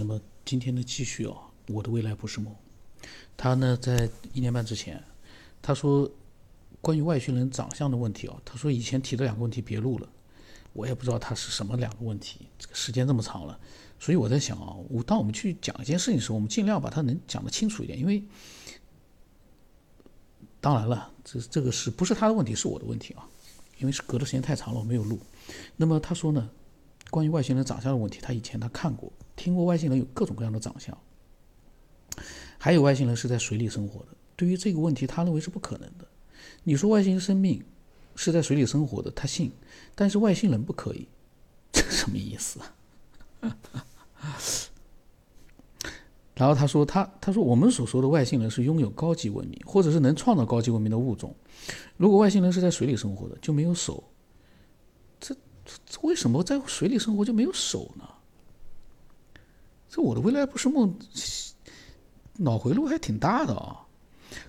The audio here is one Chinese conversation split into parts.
那么今天的继续啊，我的未来不是梦。他呢，在一年半之前，他说关于外星人长相的问题啊，他说以前提的两个问题别录了，我也不知道他是什么两个问题。这个时间这么长了，所以我在想啊，我当我们去讲一件事情的时候，我们尽量把它能讲得清楚一点，因为当然了，这这个是不是他的问题，是我的问题啊？因为是隔的时间太长了，我没有录。那么他说呢？关于外星人长相的问题，他以前他看过、听过外星人有各种各样的长相，还有外星人是在水里生活的。对于这个问题，他认为是不可能的。你说外星生命是在水里生活的，他信，但是外星人不可以，这什么意思啊？然后他说他他说我们所说的外星人是拥有高级文明，或者是能创造高级文明的物种。如果外星人是在水里生活的，就没有手。这为什么在水里生活就没有手呢？这我的未来不是梦，脑回路还挺大的啊。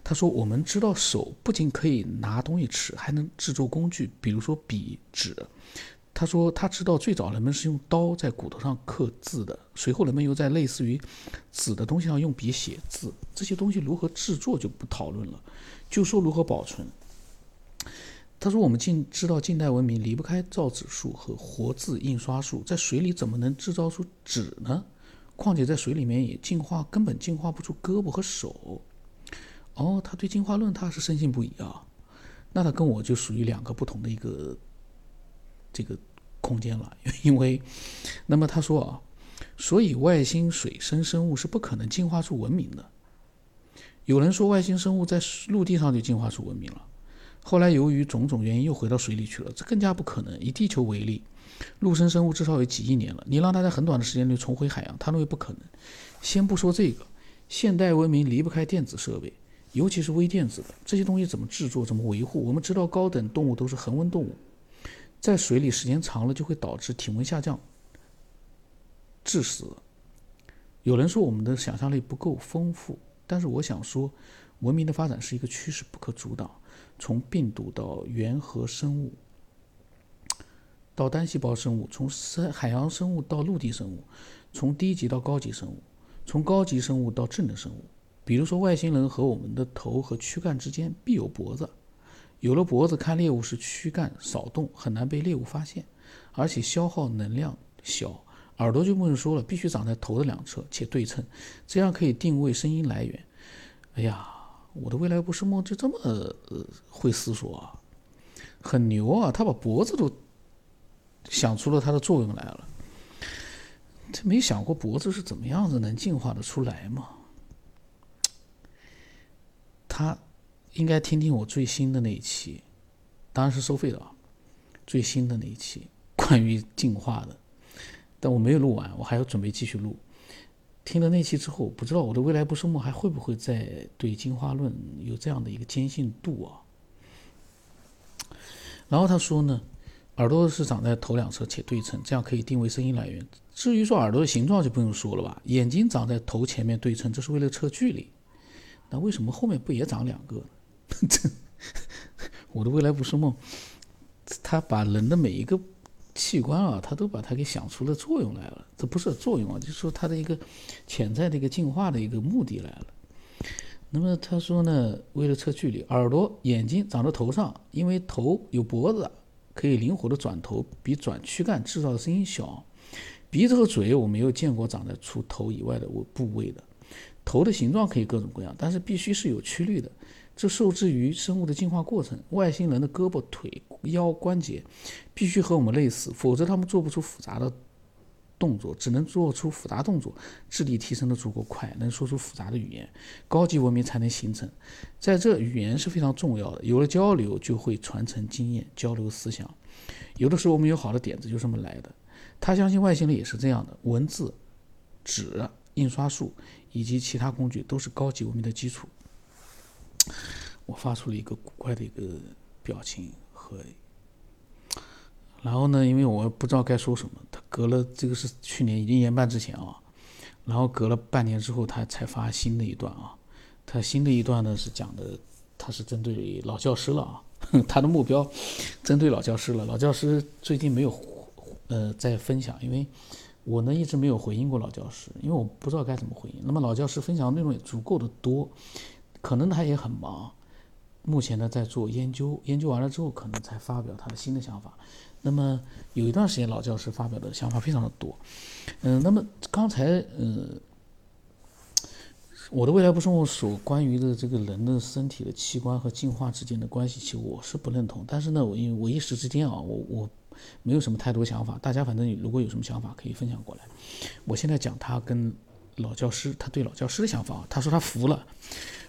他说：“我们知道手不仅可以拿东西吃，还能制作工具，比如说笔、纸。”他说：“他知道最早人们是用刀在骨头上刻字的，随后人们又在类似于纸的东西上用笔写字。这些东西如何制作就不讨论了，就说如何保存。”他说：“我们近知道近代文明离不开造纸术和活字印刷术，在水里怎么能制造出纸呢？况且在水里面也进化，根本进化不出胳膊和手。”哦，他对进化论他是深信不疑啊。那他跟我就属于两个不同的一个这个空间了，因为，那么他说啊，所以外星水生生物是不可能进化出文明的。有人说外星生物在陆地上就进化出文明了。后来由于种种原因又回到水里去了，这更加不可能。以地球为例，陆生生物至少有几亿年了，你让它在很短的时间内重回海洋，他认为不可能。先不说这个，现代文明离不开电子设备，尤其是微电子的这些东西怎么制作、怎么维护？我们知道高等动物都是恒温动物，在水里时间长了就会导致体温下降，致死。有人说我们的想象力不够丰富，但是我想说，文明的发展是一个趋势，不可阻挡。从病毒到原核生物，到单细胞生物；从深海洋生物到陆地生物；从低级到高级生物；从高级生物到智能生物。比如说，外星人和我们的头和躯干之间必有脖子，有了脖子看猎物时，躯干少动，很难被猎物发现，而且消耗能量小。耳朵就不用说了，必须长在头的两侧且对称，这样可以定位声音来源。哎呀！我的未来不是梦，就这么呃会思索啊，很牛啊！他把脖子都想出了它的作用来了。他没想过脖子是怎么样子能进化的出来吗？他应该听听我最新的那一期，当然是收费的啊，最新的那一期关于进化的，但我没有录完，我还要准备继续录。听了那期之后，不知道我的未来不是梦还会不会再对进化论有这样的一个坚信度啊？然后他说呢，耳朵是长在头两侧且对称，这样可以定位声音来源。至于说耳朵的形状就不用说了吧，眼睛长在头前面对称，这是为了测距离。那为什么后面不也长两个？这 我的未来不是梦，他把人的每一个。器官啊，他都把它给想出了作用来了，这不是作用啊，就是说它的一个潜在的一个进化的一个目的来了。那么他说呢，为了测距离，耳朵、眼睛长在头上，因为头有脖子，可以灵活的转头，比转躯干制造的声音小。鼻子和嘴我没有见过长在除头以外的部位的。头的形状可以各种各样，但是必须是有曲率的。这受制于生物的进化过程，外星人的胳膊、腿、腰关节必须和我们类似，否则他们做不出复杂的动作，只能做出复杂动作。智力提升的足够快，能说出复杂的语言，高级文明才能形成。在这，语言是非常重要的，有了交流就会传承经验、交流思想。有的时候我们有好的点子就这么来的。他相信外星人也是这样的，文字、纸、印刷术以及其他工具都是高级文明的基础。我发出了一个古怪的一个表情和，然后呢，因为我不知道该说什么，他隔了这个是去年一年半之前啊，然后隔了半年之后，他才发新的一段啊，他新的一段呢是讲的，他是针对老教师了啊，他的目标针对老教师了，老教师最近没有呃在分享，因为我呢一直没有回应过老教师，因为我不知道该怎么回应。那么老教师分享的内容也足够的多，可能他也很忙，目前呢在做研究，研究完了之后可能才发表他的新的想法。那么有一段时间老教师发表的想法非常的多，嗯，那么刚才嗯。我的未来不生活所关于的这个人的身体的器官和进化之间的关系，其实我是不认同。但是呢，我因为我一时之间啊，我我没有什么太多想法。大家反正如果有什么想法，可以分享过来。我现在讲他跟老教师，他对老教师的想法。他说他服了，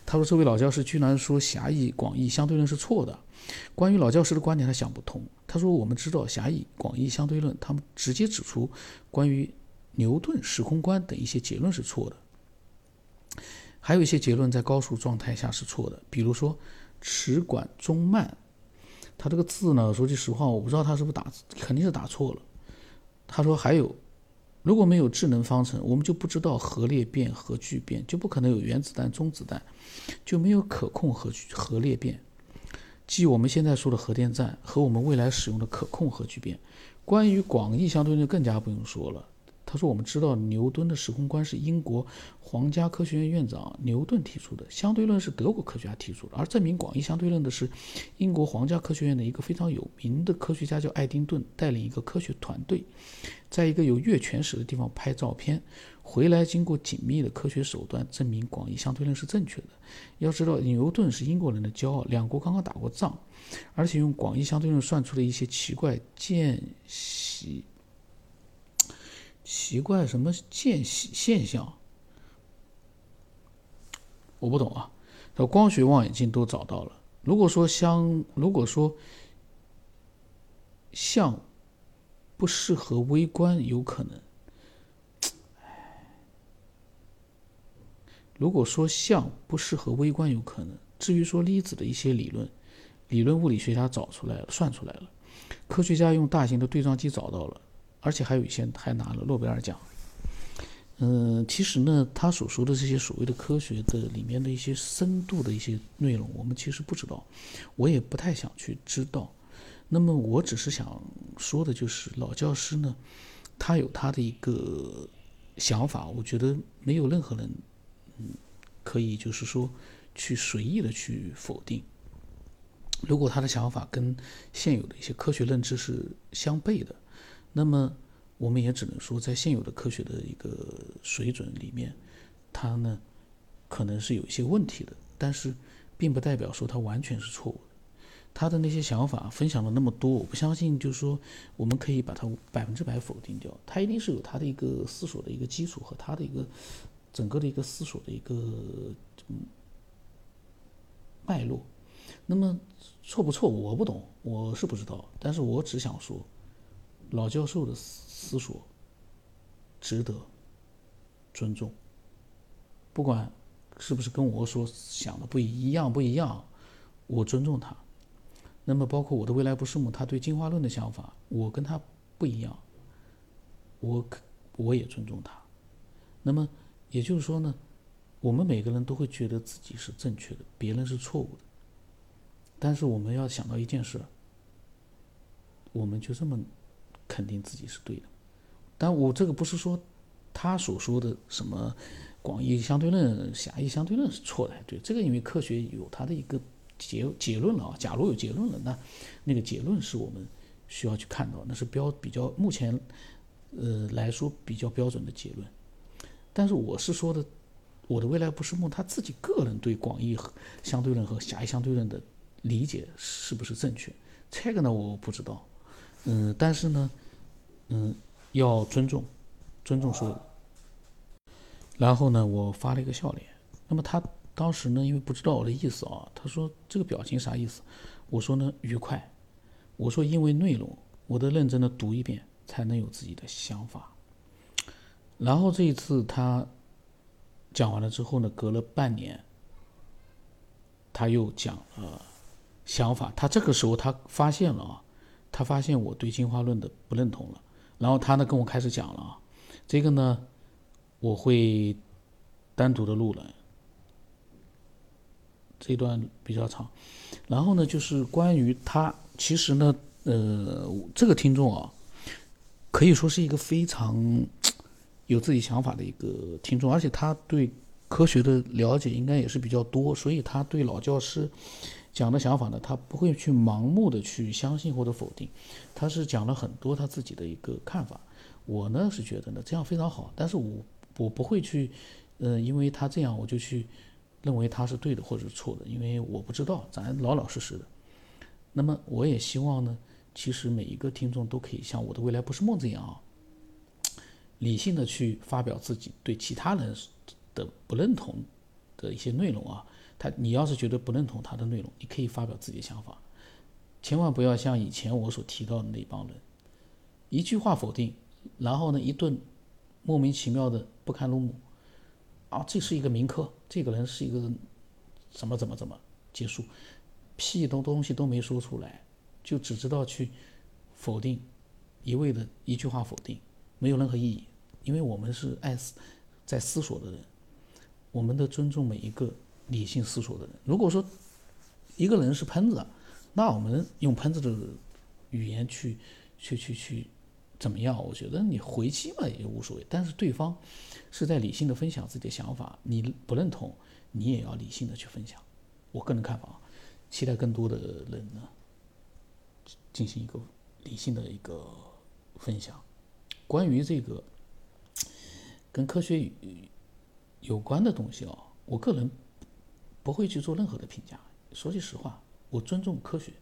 他说这位老教师居然说狭义广义相对论是错的。关于老教师的观点，他想不通。他说我们知道狭义广义相对论，他们直接指出关于牛顿时空观等一些结论是错的。还有一些结论在高速状态下是错的，比如说齿管中慢，他这个字呢，说句实话，我不知道他是不是打，肯定是打错了。他说还有，如果没有智能方程，我们就不知道核裂变、核聚变，就不可能有原子弹、中子弹，就没有可控核核裂变，即我们现在说的核电站和我们未来使用的可控核聚变。关于广义相对论，更加不用说了。他说：“我们知道牛顿的时空观是英国皇家科学院院长牛顿提出的，相对论是德国科学家提出的，而证明广义相对论的是英国皇家科学院的一个非常有名的科学家，叫爱丁顿，带领一个科学团队，在一个有月全食的地方拍照片，回来经过紧密的科学手段证明广义相对论是正确的。要知道，牛顿是英国人的骄傲，两国刚刚打过仗，而且用广义相对论算出了一些奇怪间隙。”奇怪，什么现现象？我不懂啊。说光学望远镜都找到了。如果说相，如果说像不适合微观，有可能。如果说像不适合微观，有可能。至于说粒子的一些理论，理论物理学家找出来了，算出来了。科学家用大型的对撞机找到了。而且还有一些还拿了诺贝尔奖。嗯，其实呢，他所说的这些所谓的科学的里面的一些深度的一些内容，我们其实不知道，我也不太想去知道。那么，我只是想说的就是，老教师呢，他有他的一个想法，我觉得没有任何人，嗯，可以就是说去随意的去否定。如果他的想法跟现有的一些科学认知是相悖的。那么，我们也只能说，在现有的科学的一个水准里面，它呢可能是有一些问题的，但是并不代表说它完全是错误的。他的那些想法分享了那么多，我不相信就是说我们可以把它百分之百否定掉。他一定是有他的一个思索的一个基础和他的一个整个的一个思索的一个嗯脉络。那么错不错，我不懂，我是不知道，但是我只想说。老教授的思思索值得尊重，不管是不是跟我所想的不一样不一样，我尊重他。那么，包括我的未来不是梦，他对进化论的想法，我跟他不一样，我我也尊重他。那么，也就是说呢，我们每个人都会觉得自己是正确的，别人是错误的。但是，我们要想到一件事，我们就这么。肯定自己是对的，但我这个不是说他所说的什么广义相对论、狭义相对论是错的。对这个，因为科学有它的一个结结论了啊。假如有结论了，那那个结论是我们需要去看到，那是标比较目前呃来说比较标准的结论。但是我是说的，我的未来不是梦，他自己个人对广义相对论和狭义相对论的理解是不是正确？这个呢，我不知道。嗯，但是呢。嗯，要尊重，尊重所有。然后呢，我发了一个笑脸。那么他当时呢，因为不知道我的意思啊，他说这个表情啥意思？我说呢，愉快。我说因为内容，我得认真的读一遍，才能有自己的想法。然后这一次他讲完了之后呢，隔了半年，他又讲了想法。他这个时候他发现了啊，他发现我对进化论的不认同了。然后他呢跟我开始讲了啊，这个呢我会单独的录了，这段比较长。然后呢就是关于他，其实呢呃这个听众啊，可以说是一个非常 有自己想法的一个听众，而且他对科学的了解应该也是比较多，所以他对老教师讲的想法呢，他不会去盲目的去相信或者否定，他是讲了很多他自己的一个看法。我呢是觉得呢这样非常好，但是我我不会去，呃，因为他这样我就去认为他是对的或者是错的，因为我不知道，咱老老实实的。那么我也希望呢，其实每一个听众都可以像我的未来不是梦这样啊，理性的去发表自己对其他人的不认同的一些内容啊。他你要是觉得不认同他的内容，你可以发表自己的想法，千万不要像以前我所提到的那帮人，一句话否定，然后呢一顿莫名其妙的不堪入目啊，这是一个名客，这个人是一个怎么怎么怎么结束。屁东东西都没说出来，就只知道去否定，一味的一句话否定，没有任何意义。因为我们是爱思在思索的人，我们的尊重每一个理性思索的人。如果说一个人是喷子，那我们用喷子的语言去去去去怎么样？我觉得你回击嘛也无所谓。但是对方是在理性的分享自己的想法，你不认同，你也要理性的去分享。我个人看法啊。期待更多的人呢，进行一个理性的一个分享。关于这个跟科学有关的东西哦，我个人不会去做任何的评价。说句实话，我尊重科学，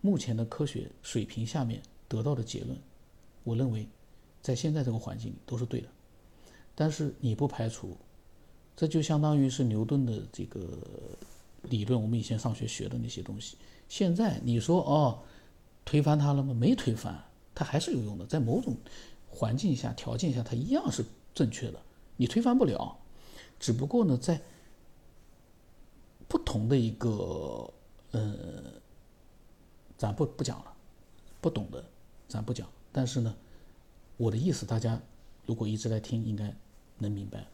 目前的科学水平下面得到的结论，我认为在现在这个环境里都是对的。但是你不排除，这就相当于是牛顿的这个。理论，我们以前上学学的那些东西，现在你说哦，推翻它了吗？没推翻，它还是有用的，在某种环境下、条件下，它一样是正确的。你推翻不了，只不过呢，在不同的一个，呃，咱不不讲了，不懂的咱不讲。但是呢，我的意思，大家如果一直在听，应该能明白。